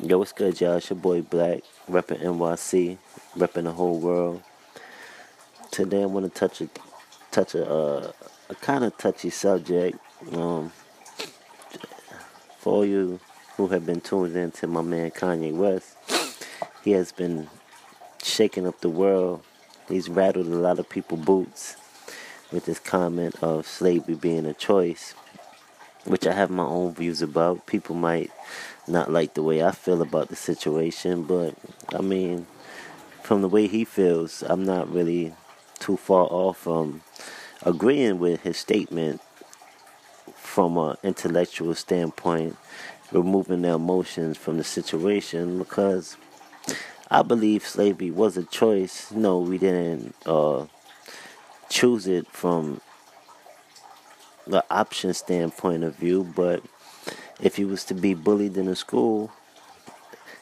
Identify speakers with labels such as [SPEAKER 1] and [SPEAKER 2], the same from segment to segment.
[SPEAKER 1] Yo, what's good, y'all? It's your boy Black, repping NYC, repping the whole world. Today, I want to touch a touch a uh, a kind of touchy subject. Um, for all you who have been tuned in to my man Kanye West, he has been shaking up the world. He's rattled a lot of people boots with his comment of slavery being a choice, which I have my own views about. People might not like the way I feel about the situation, but I mean, from the way he feels, I'm not really too far off from agreeing with his statement from an intellectual standpoint, removing the emotions from the situation because I believe slavery was a choice. No, we didn't uh, choose it from the option standpoint of view, but if you was to be bullied in a school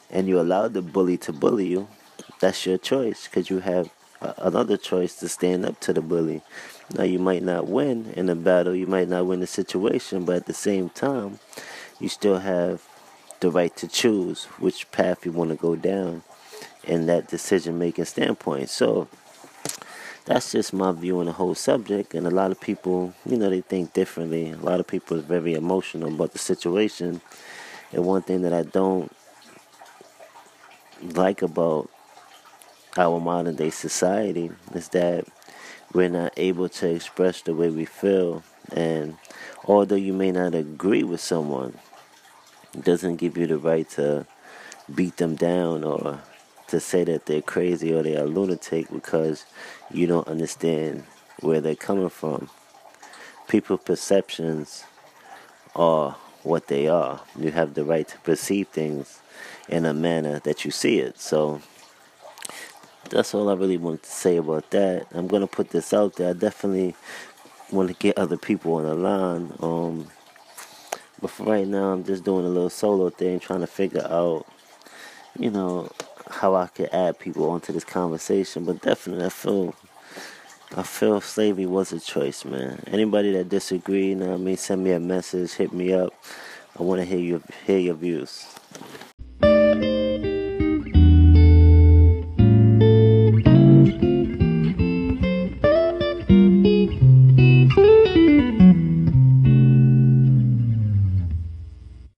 [SPEAKER 1] and you allowed the bully to bully you, that's your choice because you have another choice to stand up to the bully. Now you might not win in a battle, you might not win the situation, but at the same time, you still have the right to choose which path you want to go down in that decision making standpoint. So that's just my view on the whole subject. And a lot of people, you know, they think differently. A lot of people are very emotional about the situation. And one thing that I don't like about our modern day society is that we're not able to express the way we feel. And although you may not agree with someone, it doesn't give you the right to beat them down or to say that they're crazy or they're a lunatic because you don't understand where they're coming from. People's perceptions are what they are. You have the right to perceive things in a manner that you see it. So that's all I really want to say about that. I'm gonna put this out there. I definitely want to get other people on the line. Um, but for right now, I'm just doing a little solo thing, trying to figure out, you know, how I could add people onto this conversation. But definitely, I feel I feel slavery was a choice, man. Anybody that disagree, you know I mean, send me a message, hit me up. I want to hear your hear your views.